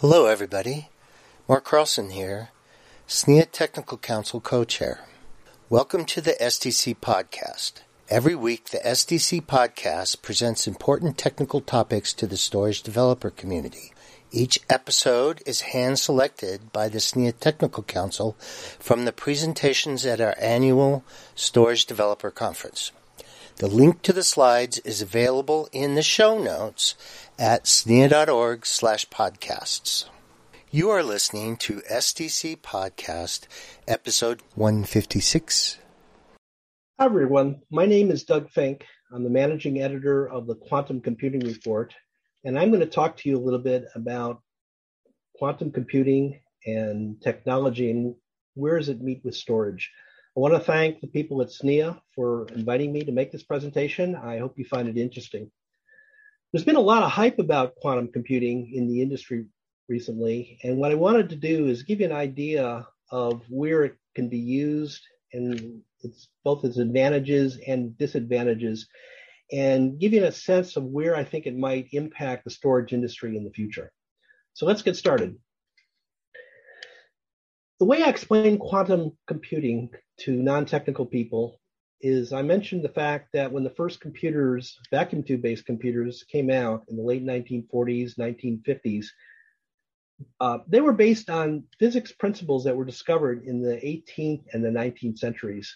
Hello, everybody. Mark Carlson here, SNIA Technical Council co-chair. Welcome to the SDC podcast. Every week, the SDC podcast presents important technical topics to the storage developer community. Each episode is hand selected by the SNIA Technical Council from the presentations at our annual Storage Developer Conference. The link to the slides is available in the show notes at snia.org slash podcasts. You are listening to SDC Podcast, episode 156. Hi, everyone. My name is Doug Finke. I'm the managing editor of the Quantum Computing Report, and I'm going to talk to you a little bit about quantum computing and technology and where does it meet with storage. I want to thank the people at SNIA for inviting me to make this presentation. I hope you find it interesting. There's been a lot of hype about quantum computing in the industry recently, and what I wanted to do is give you an idea of where it can be used and its both its advantages and disadvantages, and give you a sense of where I think it might impact the storage industry in the future. So let's get started. The way I explain quantum computing to non-technical people is I mentioned the fact that when the first computers, vacuum tube based computers, came out in the late 1940s, 1950s, uh, they were based on physics principles that were discovered in the 18th and the 19th centuries.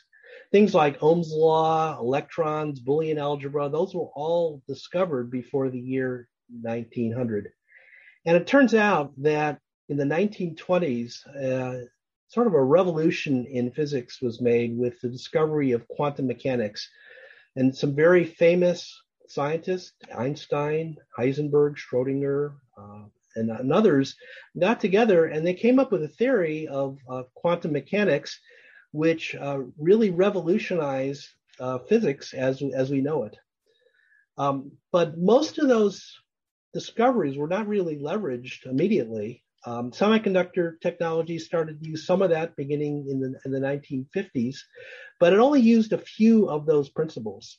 Things like Ohm's law, electrons, Boolean algebra, those were all discovered before the year 1900. And it turns out that in the 1920s, uh, sort of a revolution in physics was made with the discovery of quantum mechanics. And some very famous scientists, Einstein, Heisenberg, Schrodinger, uh, and, and, others, got together and they came up with a theory of quantum mechanics, which uh, really revolutionized uh, physics as, as we know it. Um, but most of those discoveries were not really leveraged immediately. Um, semiconductor technology started to use some of that beginning in the, in the 1950s, but it only used a few of those principles.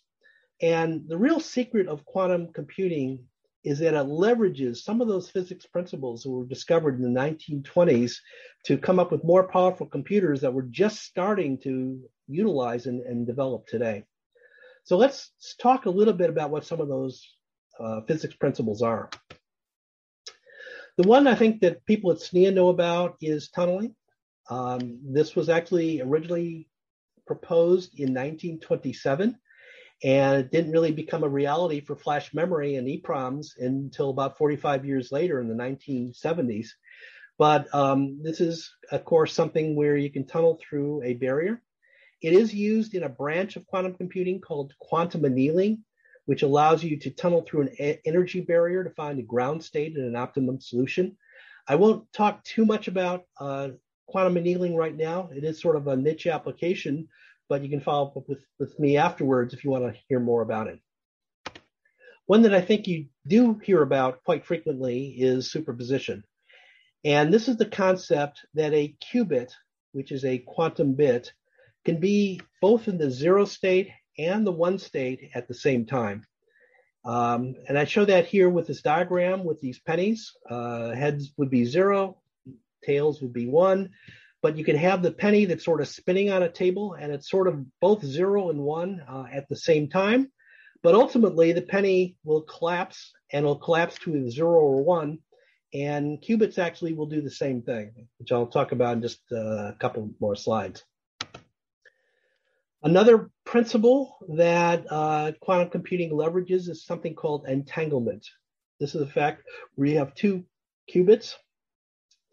And the real secret of quantum computing is that it leverages some of those physics principles that were discovered in the 1920s to come up with more powerful computers that we're just starting to utilize and, and develop today. So let's talk a little bit about what some of those uh, physics principles are. The one I think that people at SNIA know about is tunneling. Um, this was actually originally proposed in 1927, and it didn't really become a reality for flash memory and EPROMs until about 45 years later in the 1970s. But um, this is, of course, something where you can tunnel through a barrier. It is used in a branch of quantum computing called quantum annealing, which allows you to tunnel through an a- energy barrier to find a ground state and an optimum solution. I won't talk too much about uh, quantum annealing right now. It is sort of a niche application, but you can follow up with, with me afterwards if you want to hear more about it. One that I think you do hear about quite frequently is superposition. And this is the concept that a qubit, which is a quantum bit, can be both in the zero state and the one state at the same time. Um, and I show that here with this diagram with these pennies. Uh, heads would be zero, tails would be one, but you can have the penny that's sort of spinning on a table and it's sort of both zero and one uh, at the same time. But ultimately, the penny will collapse and it'll collapse to zero or one. And qubits actually will do the same thing, which I'll talk about in just uh, a couple more slides. Another principle that uh, quantum computing leverages is something called entanglement. This is the fact where you have two qubits,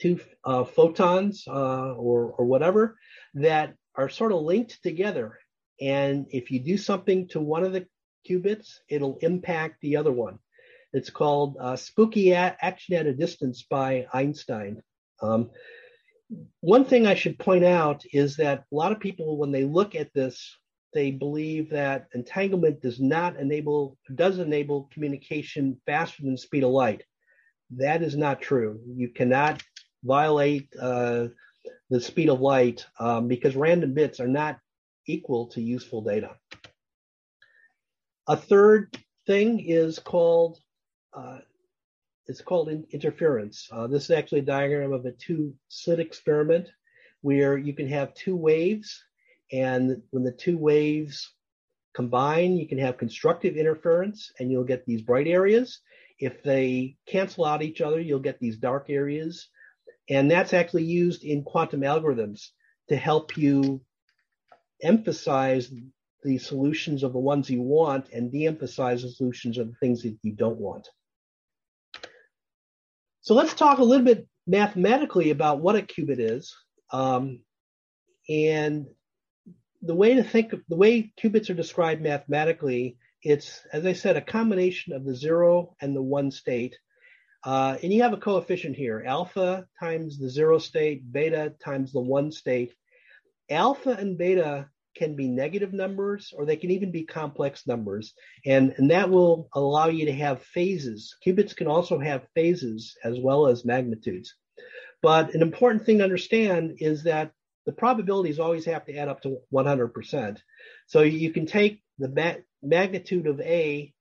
two uh, photons uh, or, or whatever that are sort of linked together. And if you do something to one of the qubits, it'll impact the other one. It's called uh, spooky action at a distance by Einstein. Um, one thing I should point out is that a lot of people, when they look at this, they believe that entanglement does not enable, does enable communication faster than speed of light. That is not true. You cannot violate uh, the speed of light um, because random bits are not equal to useful data. A third thing is called uh, it's called in, interference. Uh, this is actually a diagram of a two slit experiment where you can have two waves, and when the two waves combine, you can have constructive interference, and you'll get these bright areas. If they cancel out each other, you'll get these dark areas. And that's actually used in quantum algorithms to help you emphasize the solutions of the ones you want and de-emphasize the solutions of the things that you don't want. So let's talk a little bit mathematically about what a qubit is. Um, and the way to think the way qubits are described mathematically, it's, as I said, a combination of the zero and the one state. Uh, and you have a coefficient here, alpha times the zero state, beta times the one state. Alpha and beta can be negative numbers or they can even be complex numbers. And, and that will allow you to have phases. Qubits can also have phases as well as magnitudes. But an important thing to understand is that the probabilities always have to add up to 100%. So you can take the ma- magnitude of A,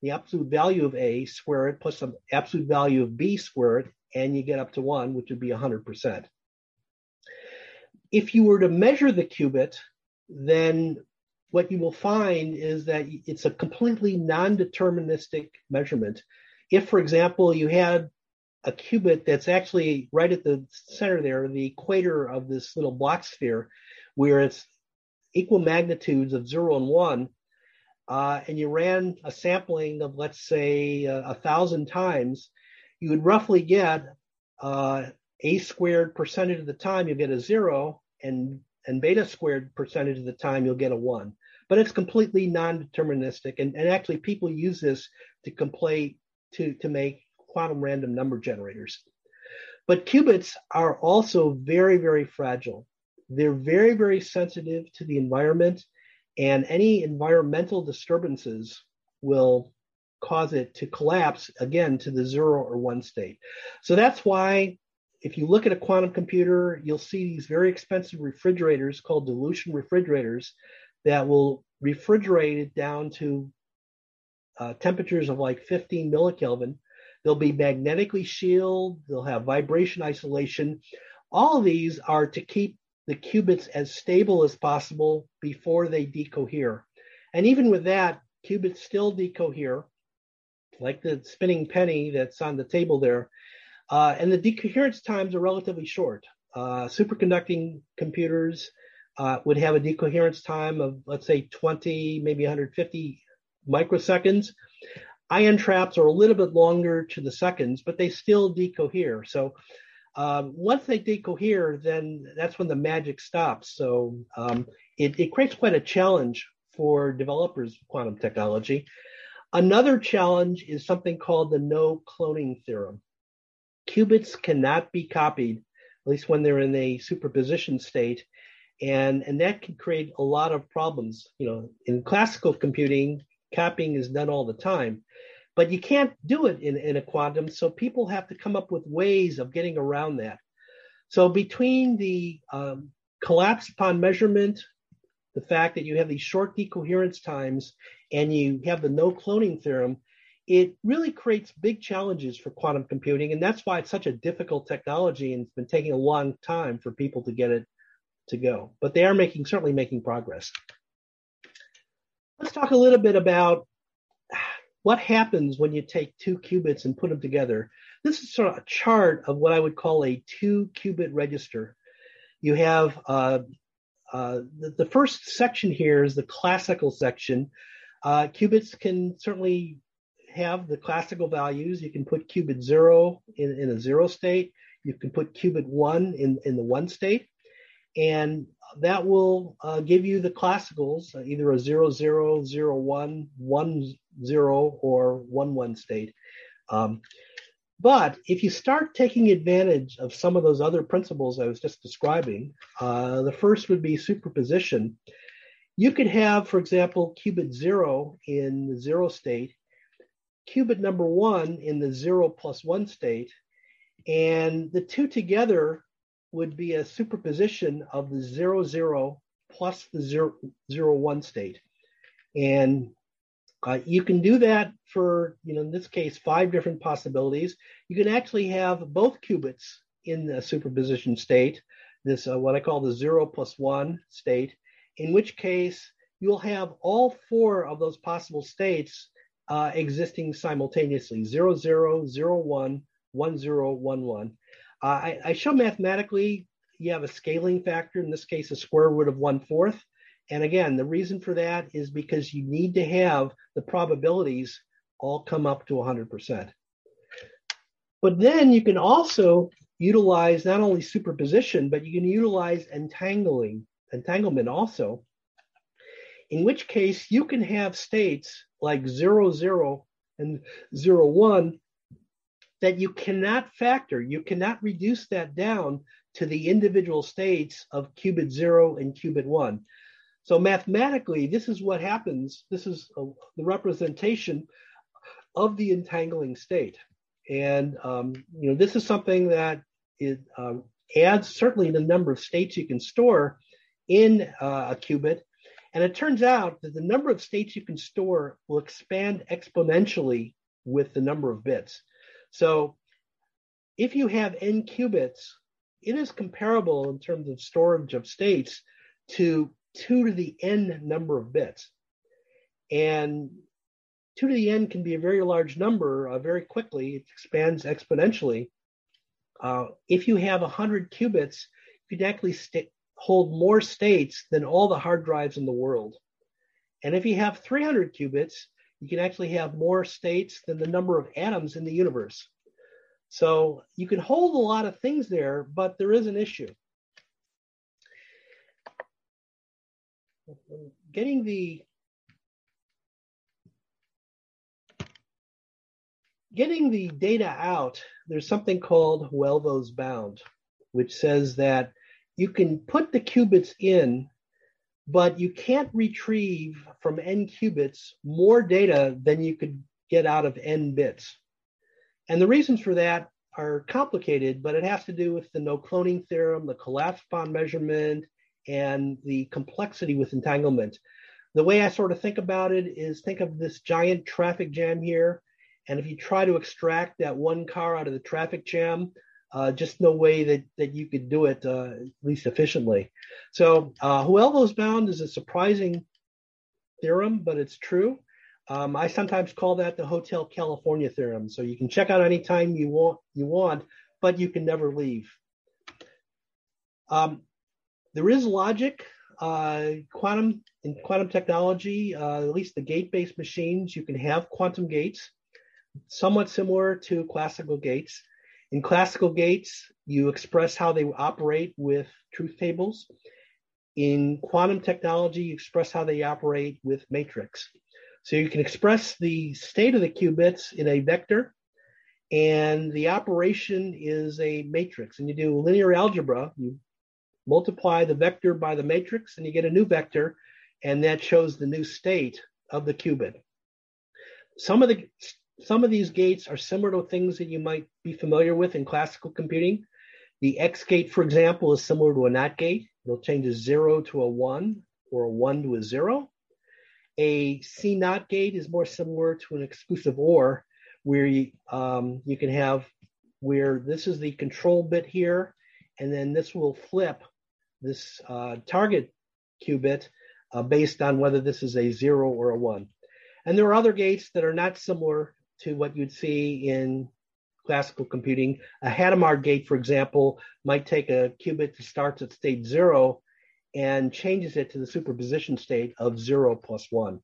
the absolute value of A, square it, plus the absolute value of B squared, and you get up to 1, which would be 100%. If you were to measure the qubit then what you will find is that it's a completely non-deterministic measurement. If, for example, you had a qubit that's actually right at the center there, the equator of this little Bloch sphere, where it's equal magnitudes of zero and one, uh, and you ran a sampling of, let's say, uh, a thousand times, you would roughly get uh, a squared percentage of the time you get a zero, and and beta squared percentage of the time you'll get a one. But it's completely non-deterministic, and, and actually people use this to complete to to make quantum random number generators. But qubits are also very very fragile. They're very very sensitive to the environment, and any environmental disturbances will cause it to collapse again to the zero or one state. So that's why if you look at a quantum computer, you'll see these very expensive refrigerators called dilution refrigerators that will refrigerate it down to uh, temperatures of like 15 millikelvin. They'll be magnetically shielded. They'll have vibration isolation. All these are to keep the qubits as stable as possible before they decohere. And even with that, qubits still decohere, like the spinning penny that's on the table there. Uh, and the decoherence times are relatively short. Uh, superconducting computers uh, would have a decoherence time of, let's say, 20, maybe 150 microseconds. Ion traps are a little bit longer to the seconds, but they still decohere. So um, once they decohere, then that's when the magic stops. So um, it, it creates quite a challenge for developers of quantum technology. Another challenge is something called the no cloning theorem qubits cannot be copied, at least when they're in a superposition state. And, and that can create a lot of problems. You know, in classical computing, copying is done all the time, but you can't do it in, in a quantum. So people have to come up with ways of getting around that. So between the um, collapse upon measurement, the fact that you have these short decoherence times, and you have the no cloning theorem, it really creates big challenges for quantum computing. And that's why it's such a difficult technology and it's been taking a long time for people to get it to go. But they are making, certainly making progress. Let's talk a little bit about what happens when you take two qubits and put them together. This is sort of a chart of what I would call a two qubit register. You have uh, uh, the, the, first section here is the classical section. Uh, qubits can certainly have the classical values. You can put qubit zero in, in a zero state. You can put qubit one in, in the one state. And that will uh, give you the classicals, uh, either a zero, zero, zero, one, one, zero, or one, one state. Um, but if you start taking advantage of some of those other principles I was just describing, uh, the first would be superposition. You could have, for example, qubit zero in the zero state qubit number one in the zero plus one state, and the two together would be a superposition of the zero zero plus the zero zero one state. And uh, you can do that for, you know, in this case, five different possibilities. You can actually have both qubits in the superposition state, this uh, what I call the zero plus one state, in which case you'll have all four of those possible states uh, existing simultaneously, zero, zero, zero, one, one, zero, one, one. Uh, I, I show mathematically you have a scaling factor, in this case, a square root of one fourth. And again, the reason for that is because you need to have the probabilities all come up to 100%. But then you can also utilize not only superposition, but you can utilize entangling, entanglement also, in which case you can have states like 0, 0 and 0, 1 that you cannot factor. You cannot reduce that down to the individual states of qubit 0 and qubit 1. So mathematically, this is what happens. This is a, the representation of the entangling state. And um, you know, this is something that it um, adds certainly the number of states you can store in uh, a qubit. And it turns out that the number of states you can store will expand exponentially with the number of bits. So if you have n qubits, it is comparable in terms of storage of states to 2 to the n number of bits. And 2 to the n can be a very large number uh, very quickly. It expands exponentially. Uh, if you have 100 qubits, you can actually st- hold more states than all the hard drives in the world. And if you have 300 qubits, you can actually have more states than the number of atoms in the universe. So you can hold a lot of things there, but there is an issue. Getting the getting the data out, there's something called Holevo's bound, which says that you can put the qubits in, but you can't retrieve from n qubits more data than you could get out of n bits. And the reasons for that are complicated, but it has to do with the no cloning theorem, the collapse bond measurement, and the complexity with entanglement. The way I sort of think about it is think of this giant traffic jam here and if you try to extract that one car out of the traffic jam, uh, just no way that, that you could do it uh, at least efficiently. So uh, bound is a surprising theorem, but it's true. Um, I sometimes call that the Hotel California theorem. So you can check out anytime you want, you want, but you can never leave. Um, there is logic. Uh, quantum in quantum technology, uh, at least the gate-based machines, you can have quantum gates somewhat similar to classical gates. In classical gates, you express how they operate with truth tables. In quantum technology, you express how they operate with matrix. So you can express the state of the qubits in a vector, and the operation is a matrix. And you do linear algebra, you multiply the vector by the matrix, and you get a new vector, and that shows the new state of the qubit. Some of the some of these gates are similar to things that you might be familiar with in classical computing. The X gate, for example, is similar to a NOT gate. It'll change a zero to a one or a one to a zero. A C NOT gate is more similar to an exclusive OR, where you, um, you can have where this is the control bit here, and then this will flip this uh, target qubit uh, based on whether this is a zero or a one. And there are other gates that are not similar to what you'd see in classical computing. A Hadamard gate, for example, might take a qubit that starts at state zero and changes it to the superposition state of zero plus one.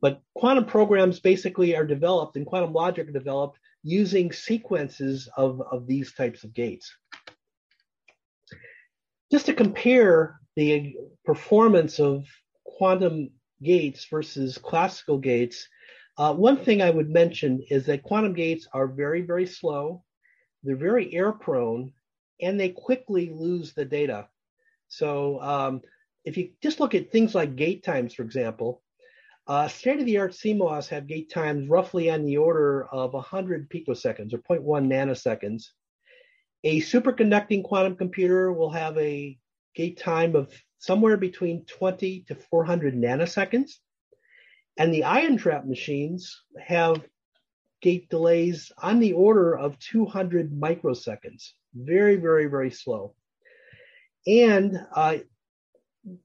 But quantum programs basically are developed and quantum logic are developed using sequences of, of these types of gates. Just to compare the performance of quantum gates versus classical gates, uh, one thing I would mention is that quantum gates are very, very slow. They're very error prone and they quickly lose the data. So um, if you just look at things like gate times, for example, uh, state-of-the-art CMOS have gate times roughly on the order of 100 picoseconds or 0.1 nanoseconds. A superconducting quantum computer will have a gate time of somewhere between 20 to 400 nanoseconds. And the ion trap machines have gate delays on the order of 200 microseconds. Very, very, very slow. And uh,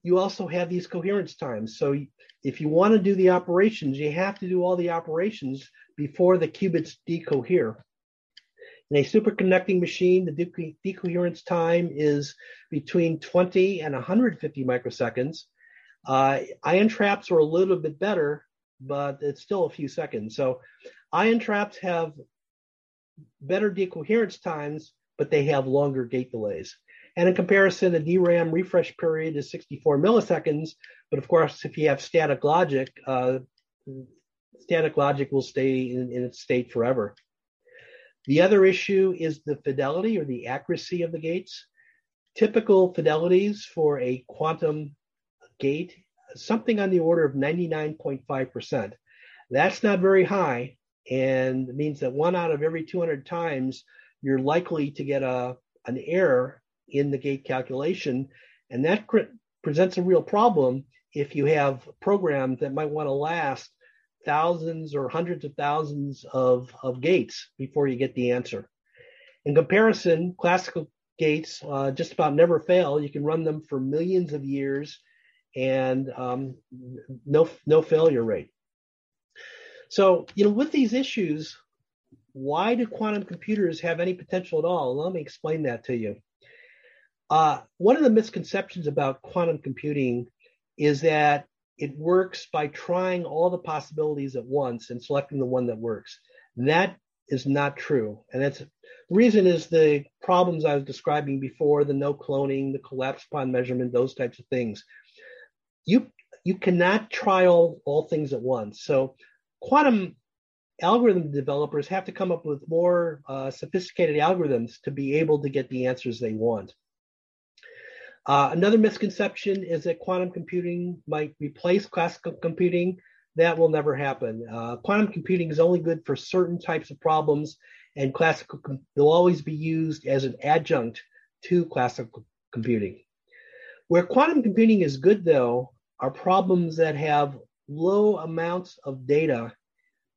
you also have these coherence times. So if you want to do the operations, you have to do all the operations before the qubits decohere. In a superconducting machine, the decoherence time is between 20 and 150 microseconds. Uh, ion traps are a little bit better, but it's still a few seconds. So ion traps have better decoherence times, but they have longer gate delays. And in comparison, the DRAM refresh period is 64 milliseconds. But of course, if you have static logic, uh, static logic will stay in, in its state forever. The other issue is the fidelity or the accuracy of the gates. Typical fidelities for a quantum gate, something on the order of 99.5%. That's not very high and means that one out of every 200 times you're likely to get a, an error in the gate calculation. And that presents a real problem if you have programs that might want to last thousands or hundreds of thousands of, of gates before you get the answer. In comparison, classical gates uh, just about never fail. You can run them for millions of years and um, no, no failure rate. So, you know, with these issues, why do quantum computers have any potential at all? Let me explain that to you. Uh, one of the misconceptions about quantum computing is that it works by trying all the possibilities at once and selecting the one that works. That is not true. And that's reason is the problems I was describing before, the no cloning, the collapse upon measurement, those types of things. You you cannot try all, all things at once. So quantum algorithm developers have to come up with more uh, sophisticated algorithms to be able to get the answers they want. Uh, another misconception is that quantum computing might replace classical computing. That will never happen. Uh, quantum computing is only good for certain types of problems, and classical com- will always be used as an adjunct to classical computing. Where quantum computing is good, though, are problems that have low amounts of data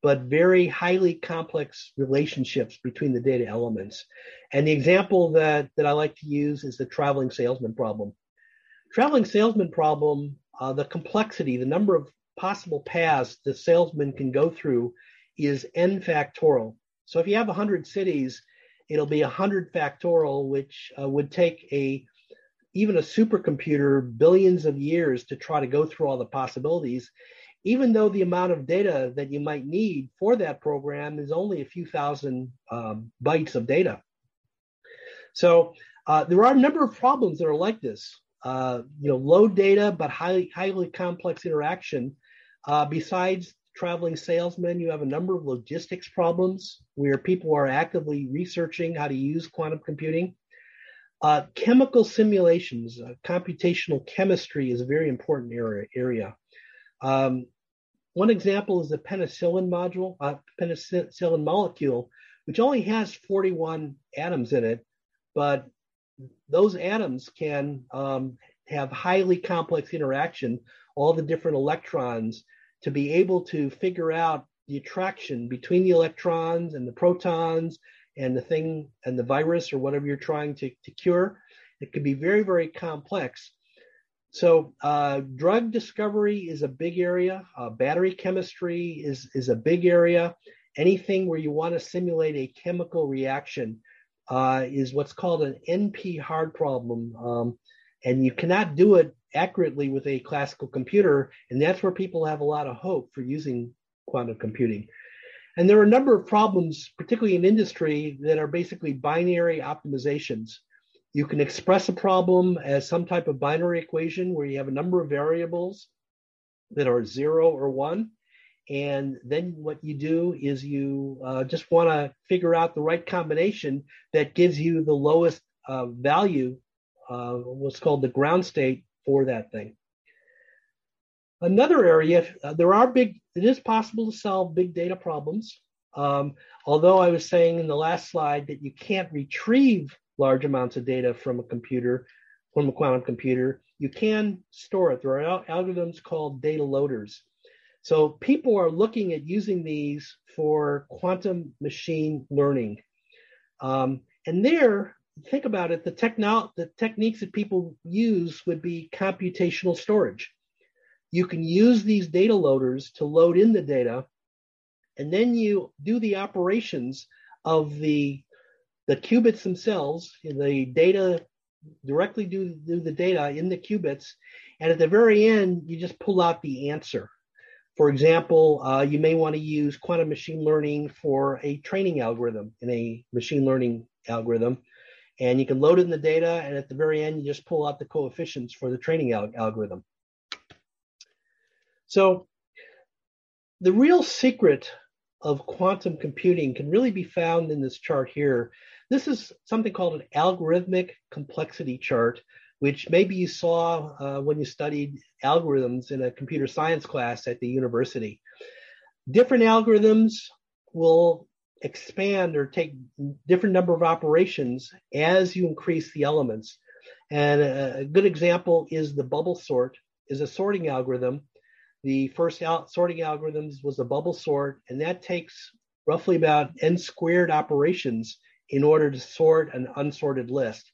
but very highly complex relationships between the data elements. And the example that, that I like to use is the traveling salesman problem. Traveling salesman problem, uh, the complexity, the number of possible paths the salesman can go through is n factorial. So if you have 100 cities, it'll be 100 factorial, which uh, would take a even a supercomputer billions of years to try to go through all the possibilities even though the amount of data that you might need for that program is only a few thousand um, bytes of data. So uh, there are a number of problems that are like this. Uh, you know, low data but highly highly complex interaction. Uh, besides traveling salesmen, you have a number of logistics problems where people are actively researching how to use quantum computing. Uh, chemical simulations, uh, computational chemistry is a very important area. area. Um, one example is the penicillin module, uh, penicillin molecule, which only has 41 atoms in it, but those atoms can um, have highly complex interaction, all the different electrons, to be able to figure out the attraction between the electrons and the protons and the thing and the virus or whatever you're trying to, to cure. It can be very, very complex. So uh, drug discovery is a big area. Uh, battery chemistry is is a big area. Anything where you want to simulate a chemical reaction uh, is what's called an NP hard problem, um, and you cannot do it accurately with a classical computer. And that's where people have a lot of hope for using quantum computing. And there are a number of problems, particularly in industry, that are basically binary optimizations. You can express a problem as some type of binary equation where you have a number of variables that are zero or one. And then what you do is you uh, just want to figure out the right combination that gives you the lowest uh, value, uh, what's called the ground state for that thing. Another area, uh, there are big, it is possible to solve big data problems. Um, although I was saying in the last slide that you can't retrieve large amounts of data from a computer, from a quantum computer, you can store it. There are al- algorithms called data loaders. So people are looking at using these for quantum machine learning. Um, and there, think about it, the, techno- the techniques that people use would be computational storage. You can use these data loaders to load in the data, and then you do the operations of the the qubits themselves, the data directly do, do the data in the qubits, and at the very end, you just pull out the answer. For example, uh, you may want to use quantum machine learning for a training algorithm in a machine learning algorithm. And you can load in the data, and at the very end, you just pull out the coefficients for the training al- algorithm. So, the real secret of quantum computing can really be found in this chart here. This is something called an algorithmic complexity chart, which maybe you saw uh, when you studied algorithms in a computer science class at the university. Different algorithms will expand or take different number of operations as you increase the elements. And a, good example is the bubble sort is a sorting algorithm. The first out sorting algorithms was a bubble sort, and that takes roughly about n squared operations in order to sort an unsorted list.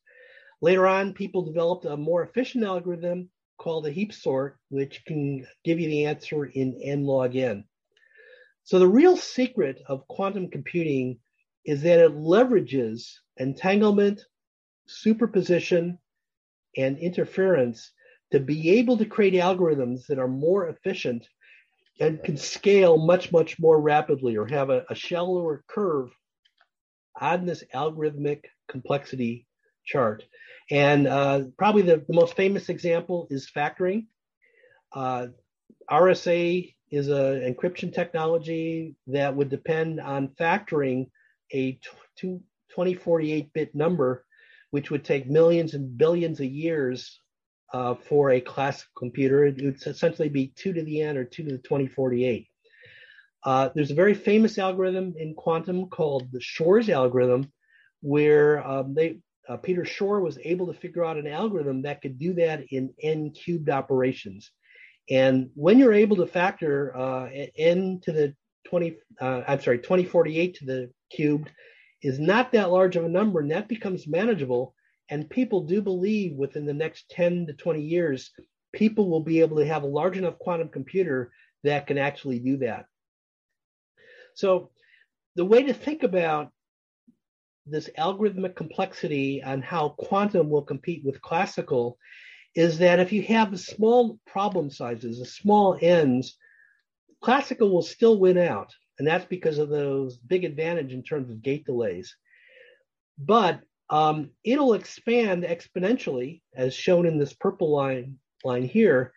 Later on, people developed a more efficient algorithm called a heap sort, which can give you the answer in n log n. So the real secret of quantum computing is that it leverages entanglement, superposition, and interference to be able to create algorithms that are more efficient and can scale much, much more rapidly or have a, a shallower curve on this algorithmic complexity chart. And uh, probably the, the, most famous example is factoring. Uh, RSA is an encryption technology that would depend on factoring a 2048 bit number, which would take millions and billions of years uh, for a classic computer. It would essentially be 2 to the n or 2 to the 2048. Uh, there's a very famous algorithm in quantum called the Shor's algorithm, where um, they uh, Peter Shor was able to figure out an algorithm that could do that in n cubed operations. And when you're able to factor uh, n to the 20, uh, I'm sorry, 2048 to the cubed is not that large of a number, and that becomes manageable. And people do believe within the next 10 to 20 years, people will be able to have a large enough quantum computer that can actually do that. So the way to think about this algorithmic complexity and how quantum will compete with classical is that if you have small problem sizes, small ends, classical will still win out. And that's because of those big advantage in terms of gate delays. But um, it'll expand exponentially, as shown in this purple line line here.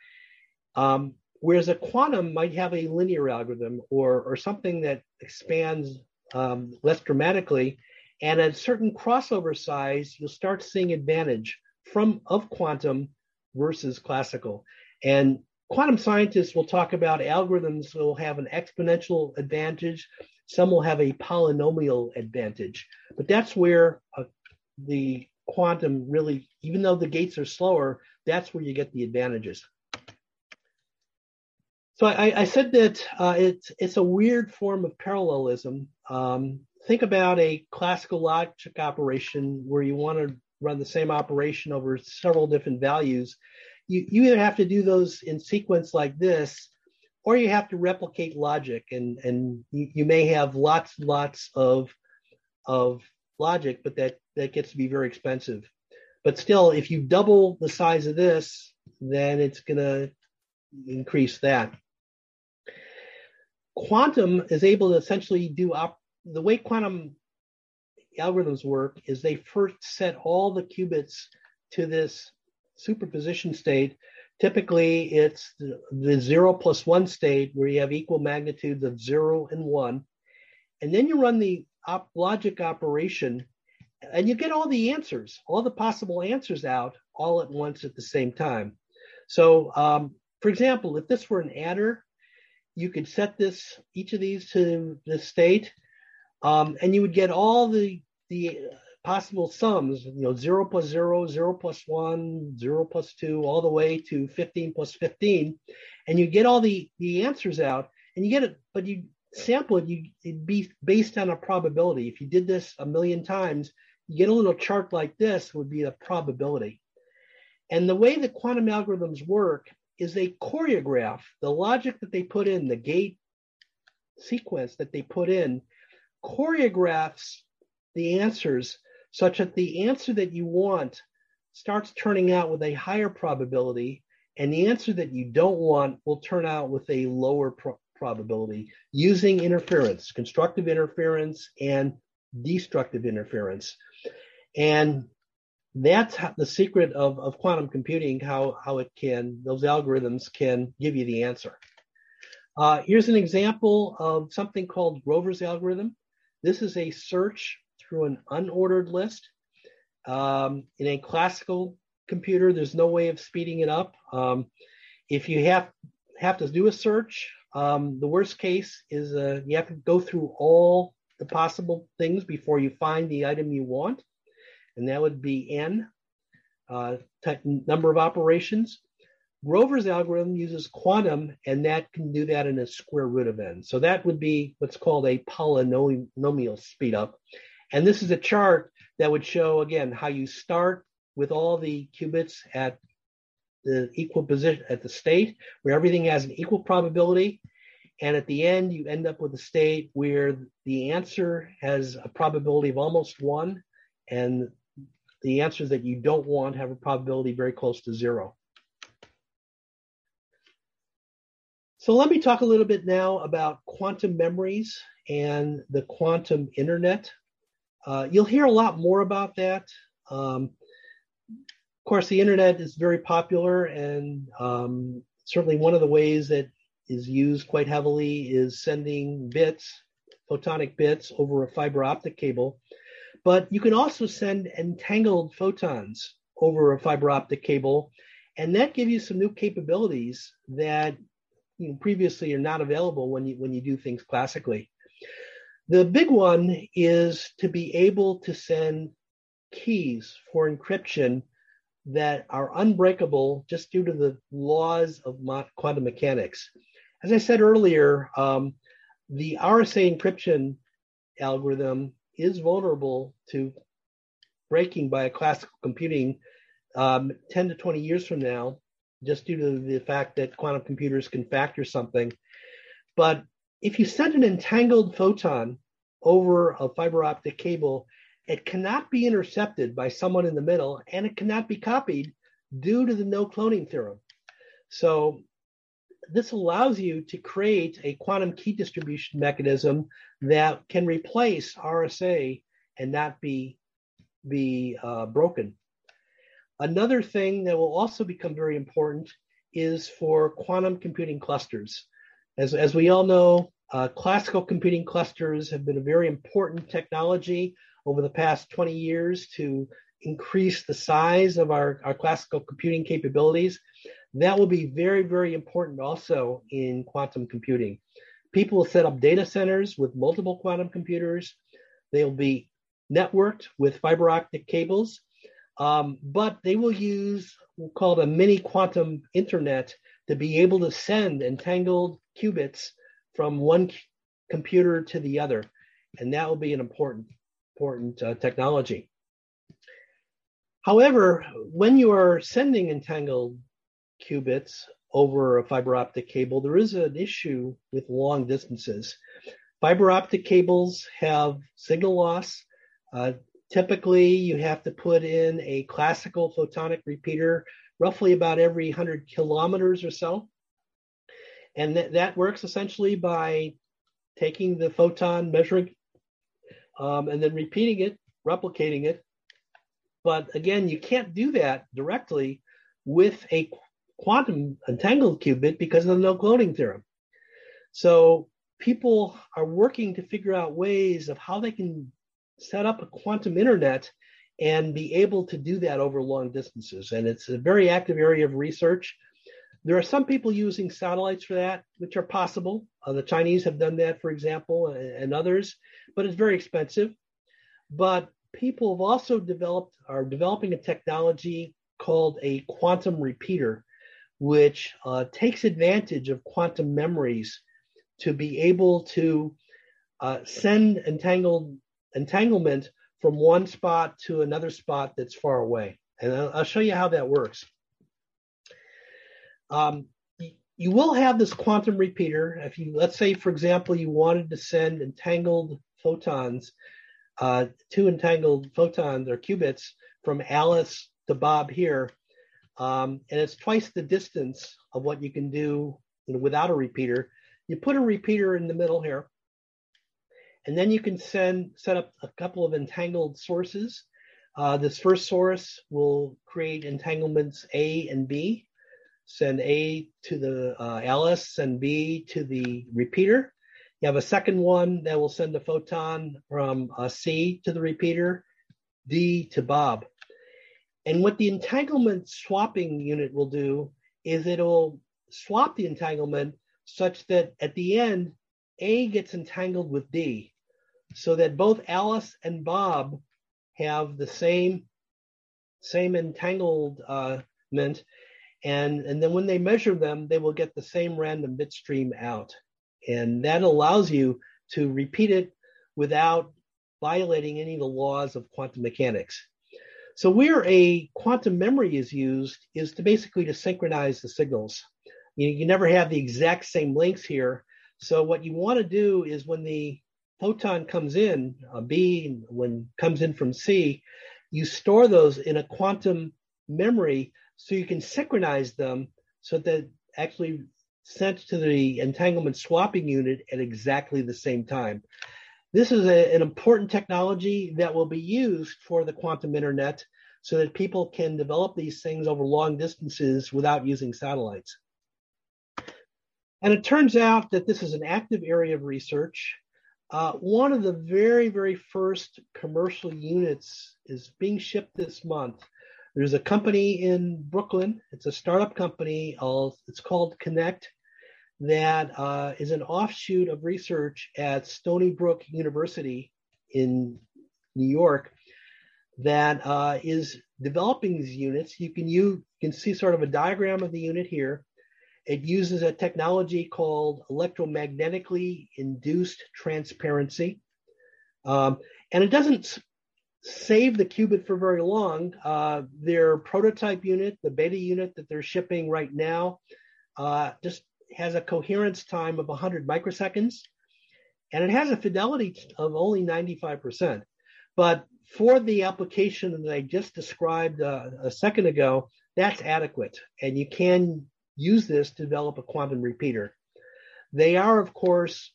Um, whereas a quantum might have a linear algorithm or or something that expands um, less dramatically, and at a certain crossover size, you'll start seeing advantage from of quantum versus classical. And quantum scientists will talk about algorithms that will have an exponential advantage. Some will have a polynomial advantage, but that's where uh, the quantum really, even though the gates are slower, that's where you get the advantages. So I, I said that uh, it's it's a weird form of parallelism. Um, think about a classical logic operation where you want to run the same operation over several different values. You you either have to do those in sequence like this, or you have to replicate logic, and and you, you may have lots lots of of logic, but that that gets to be very expensive. But still, if you double the size of this, then it's going to increase that quantum is able to essentially do op- the way quantum algorithms work is they first set all the qubits to this superposition state. Typically, it's the, the zero plus one state where you have equal magnitudes of zero and one. And then you run the op- logic operation and you get all the answers, all the possible answers out all at once at the same time. So, um, for example, if this were an adder, you could set this each of these to the state, um, and you would get all the the possible sums. You know, zero plus zero, zero plus one, zero plus two, all the way to fifteen plus fifteen, and you get all the the answers out, and you get it, but you sample it, you it'd be based on a probability. If you did this a million times, you get a little chart like this would be the probability. And the way the quantum algorithms work is they choreograph the logic that they put in, the gate sequence that they put in, choreographs the answers such that the answer that you want starts turning out with a higher probability, and the answer that you don't want will turn out with a lower pro- probability using interference, constructive interference, and destructive interference. And that's the secret of, of quantum computing, how, how it can, those algorithms can give you the answer. Uh, here's an example of something called Grover's algorithm. This is a search through an unordered list. Um, in a classical computer, there's no way of speeding it up. Um, if you have have to do a search, um, the worst case is uh, you have to go through all the possible things before you find the item you want, and that would be n uh, number of operations. Grover's algorithm uses quantum, and that can do that in a square root of n. So that would be what's called a polynomial speedup. And this is a chart that would show, again, how you start with all the qubits at the equal position at the state where everything has an equal probability. And at the end, you end up with a state where the answer has a probability of almost one, and the answers that you don't want have a probability very close to zero. So let me talk a little bit now about quantum memories and the quantum internet. Uh, you'll hear a lot more about that. Um, course, the internet is very popular, and um, certainly one of the ways that is used quite heavily is sending bits, photonic bits, over a fiber optic cable. But you can also send entangled photons over a fiber optic cable, and that gives you some new capabilities that you know, previously are not available when you when you do things classically. The big one is to be able to send keys for encryption that are unbreakable just due to the laws of quantum mechanics. As I said earlier, um, the RSA encryption algorithm is vulnerable to breaking by a classical computing um, 10 to 20 years from now, just due to the fact that quantum computers can factor something. But if you send an entangled photon over a fiber optic cable, it cannot be intercepted by someone in the middle and it cannot be copied due to the no cloning theorem. So this allows you to create a quantum key distribution mechanism that can replace RSA and not be be uh, broken. Another thing that will also become very important is for quantum computing clusters. As, as we all know, uh, classical computing clusters have been a very important technology over the past 20 years to increase the size of our, our classical computing capabilities. That will be very, very important also in quantum computing. People will set up data centers with multiple quantum computers. They'll be networked with fiber optic cables, um, but they will use what we'll call it a mini quantum internet to be able to send entangled qubits from one computer to the other, and that will be an important important uh, technology. However, when you are sending entangled qubits over a fiber optic cable, there is an issue with long distances. Fiber optic cables have signal loss. Uh, typically, you have to put in a classical photonic repeater roughly about every 100 kilometers or so. And th- that works essentially by taking the photon, measuring, um, and then repeating it, replicating it. But again, you can't do that directly with a quantum entangled qubit because of the no cloning theorem. So people are working to figure out ways of how they can set up a quantum internet and be able to do that over long distances. And it's a very active area of research. There are some people using satellites for that, which are possible. Uh, the Chinese have done that, for example, and, and others, but it's very expensive. But people have also developed, are developing a technology called a quantum repeater, which uh, takes advantage of quantum memories to be able to uh, send entangled entanglement from one spot to another spot that's far away. And I'll, I'll show you how that works. Um, you will have this quantum repeater. If you, let's say, for example, you wanted to send entangled photons, uh, two entangled photons or qubits from Alice to Bob here, um, and it's twice the distance of what you can do without a repeater. You put a repeater in the middle here, and then you can send set up a couple of entangled sources. Uh, this first source will create entanglements A and B send A to the uh, Alice, send B to the repeater. You have a second one that will send a photon from uh, C to the repeater, D to Bob. And what the entanglement swapping unit will do is it'll swap the entanglement such that at the end, A gets entangled with D, so that both Alice and Bob have the same same entanglement, uh, and, and then when they measure them, they will get the same random bit stream out. And that allows you to repeat it without violating any of the laws of quantum mechanics. So where a quantum memory is used is to basically to synchronize the signals. You, you never have the exact same lengths here. So what you want to do is when the photon comes in, a B, when comes in from C, you store those in a quantum memory so you can synchronize them so that actually sent to the entanglement swapping unit at exactly the same time. This is a, an important technology that will be used for the quantum internet so that people can develop these things over long distances without using satellites. And it turns out that this is an active area of research. Uh, one of the very, very first commercial units is being shipped this month there's a company in Brooklyn. It's a startup company. It's called Qunnect. That uh, is an offshoot of research at Stony Brook University in New York. That uh, is developing these units. You can you can see sort of a diagram of the unit here. It uses a technology called electromagnetically induced transparency. Um, and it doesn't save the qubit for very long. Uh, their prototype unit, the beta unit that they're shipping right now, uh, just has a coherence time of 100 microseconds, and it has a fidelity of only 95%. But for the application that I just described uh, a second ago, that's adequate, and you can use this to develop a quantum repeater. They are, of course,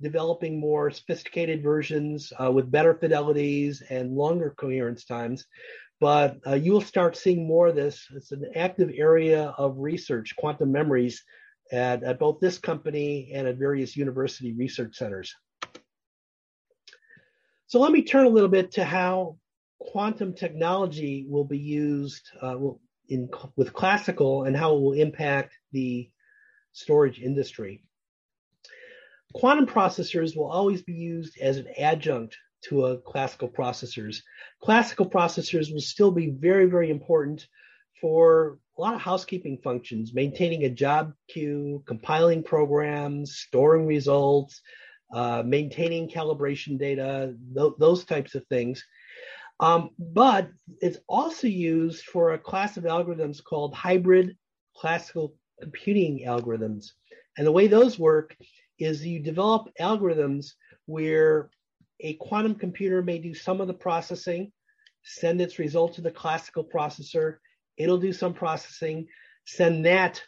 developing more sophisticated versions uh, with better fidelities and longer coherence times. But uh, you will start seeing more of this. It's an active area of research, quantum memories, at, at both this company and at various university research centers. So let me turn a little bit to how quantum technology will be used uh, in, with classical and how it will impact the storage industry. Quantum processors will always be used as an adjunct to a classical processors. Classical processors will still be very, very important for a lot of housekeeping functions, maintaining a job queue, compiling programs, storing results, uh, maintaining calibration data, th- those types of things. Um, but it's also used for a class of algorithms called hybrid classical computing algorithms. And the way those work is you develop algorithms where a quantum computer may do some of the processing, send its result to the classical processor, it'll do some processing, send that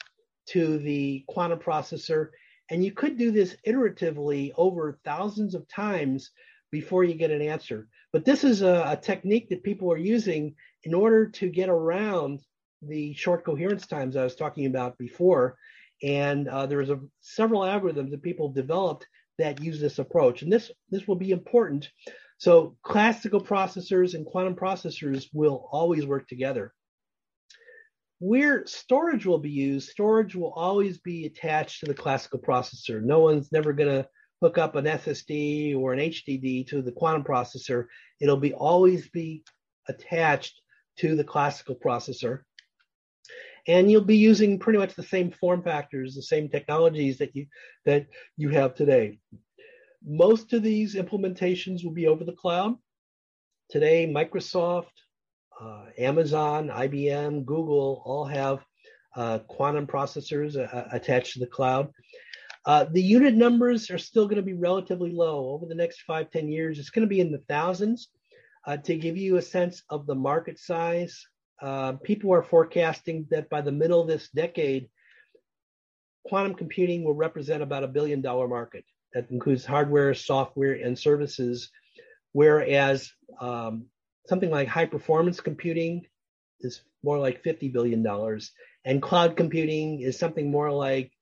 to the quantum processor, and you could do this iteratively over thousands of times before you get an answer. But this is a, a technique that people are using in order to get around the short coherence times I was talking about before and uh, there's a, several algorithms that people developed that use this approach. And this, this will be important. So classical processors and quantum processors will always work together. Where storage will be used, storage will always be attached to the classical processor. No one's never going to hook up an SSD or an HDD to the quantum processor. It'll be always be attached to the classical processor. and you'll be using pretty much the same form factors, the same technologies that you that you have today. Most of these implementations will be over the cloud. Today, Microsoft, uh, Amazon, IBM, Google all have uh, quantum processors uh, attached to the cloud. Uh, the unit numbers are still going to be relatively low over the next five, ten years. It's going to be in the thousands. Uh, to give you a sense of the market size, uh, people are forecasting that by the middle of this decade, quantum computing will represent about a billion dollar market. That includes hardware, software, and services. Whereas um, something like high performance computing is more like $50 billion, and cloud computing is something more like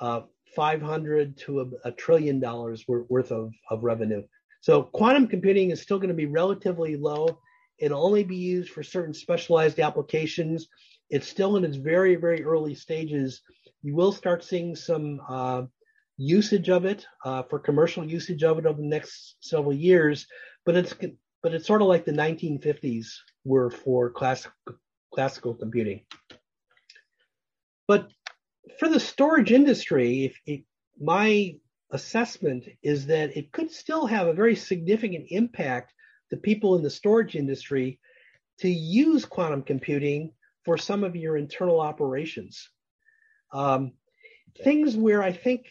uh, 500 to a, a trillion dollars worth of, of revenue. So quantum computing is still going to be relatively low. It'll only be used for certain specialized applications. It's still in its very, very early stages. You will start seeing some uh, usage of it uh, for commercial usage of it over the next several years, but it's but it's sort of like the 1950s were for classic, classical computing. But for the storage industry, if, if my assessment is that it could still have a very significant impact to people in the storage industry to use quantum computing for some of your internal operations. Um, things where I think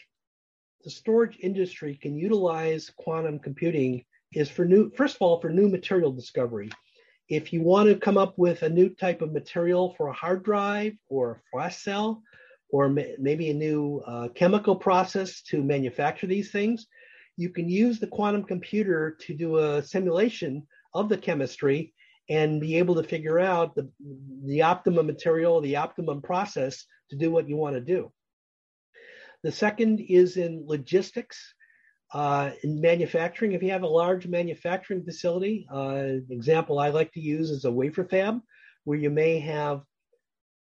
the storage industry can utilize quantum computing is for new, first of all, for new material discovery. If you want to come up with a new type of material for a hard drive or a flash cell, or maybe a new uh, chemical process to manufacture these things, you can use the quantum computer to do a simulation of the chemistry and be able to figure out the, the optimum material, the optimum process to do what you want to do. The second is in logistics. Uh, in manufacturing, if you have a large manufacturing facility, uh, example I like to use is a wafer fab, where you may have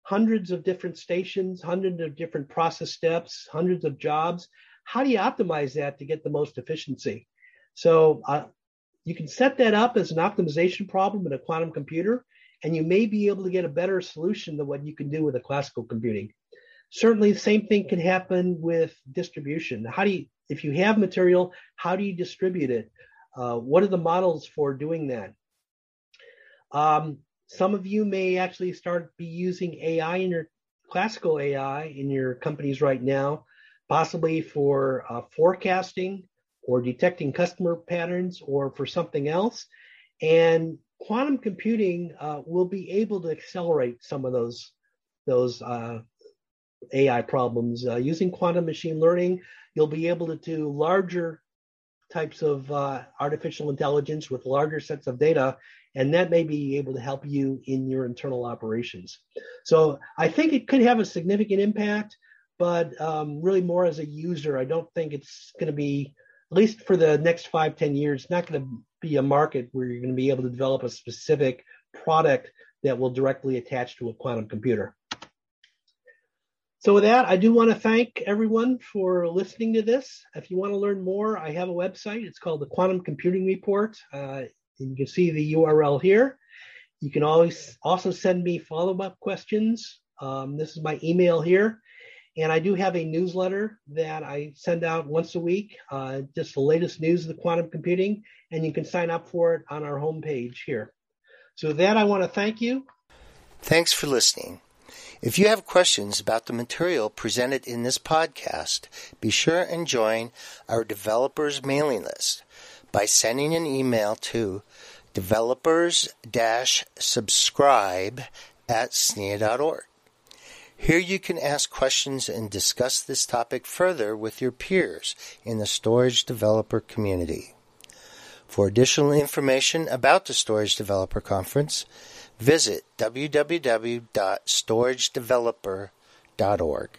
hundreds of different stations, hundreds of different process steps, hundreds of jobs. How do you optimize that to get the most efficiency? So uh, you can set that up as an optimization problem in a quantum computer, and you may be able to get a better solution than what you can do with a classical computing. Certainly, the same thing can happen with distribution. How do you if you have material, how do you distribute it? Uh, what are the models for doing that? Um, some of you may actually start be using AI in your classical AI in your companies right now, possibly for uh, forecasting or detecting customer patterns or for something else. And quantum computing uh, will be able to accelerate some of those those uh, AI problems. Uh, using quantum machine learning, you'll be able to do larger types of uh, artificial intelligence with larger sets of data, and that may be able to help you in your internal operations. So I think it could have a significant impact, but um, really more as a user. I don't think it's going to be, at least for the next five, ten years, not going to be a market where you're going to be able to develop a specific product that will directly attach to a quantum computer. So with that, I do want to thank everyone for listening to this. If you want to learn more, I have a website. It's called the Quantum Computing Report. Uh, you can see the URL here. You can always also send me follow-up questions. Um, this is my email here. And I do have a newsletter that I send out once a week, uh, just the latest news of the quantum computing, and you can sign up for it on our homepage here. So with that, I want to thank you. Thanks for listening. If you have questions about the material presented in this podcast, be sure and join our developers mailing list by sending an email to developers-subscribe at SNIA.org. Here you can ask questions and discuss this topic further with your peers in the storage developer community. For additional information about the Storage Developer Conference, visit www.storagedeveloper.org.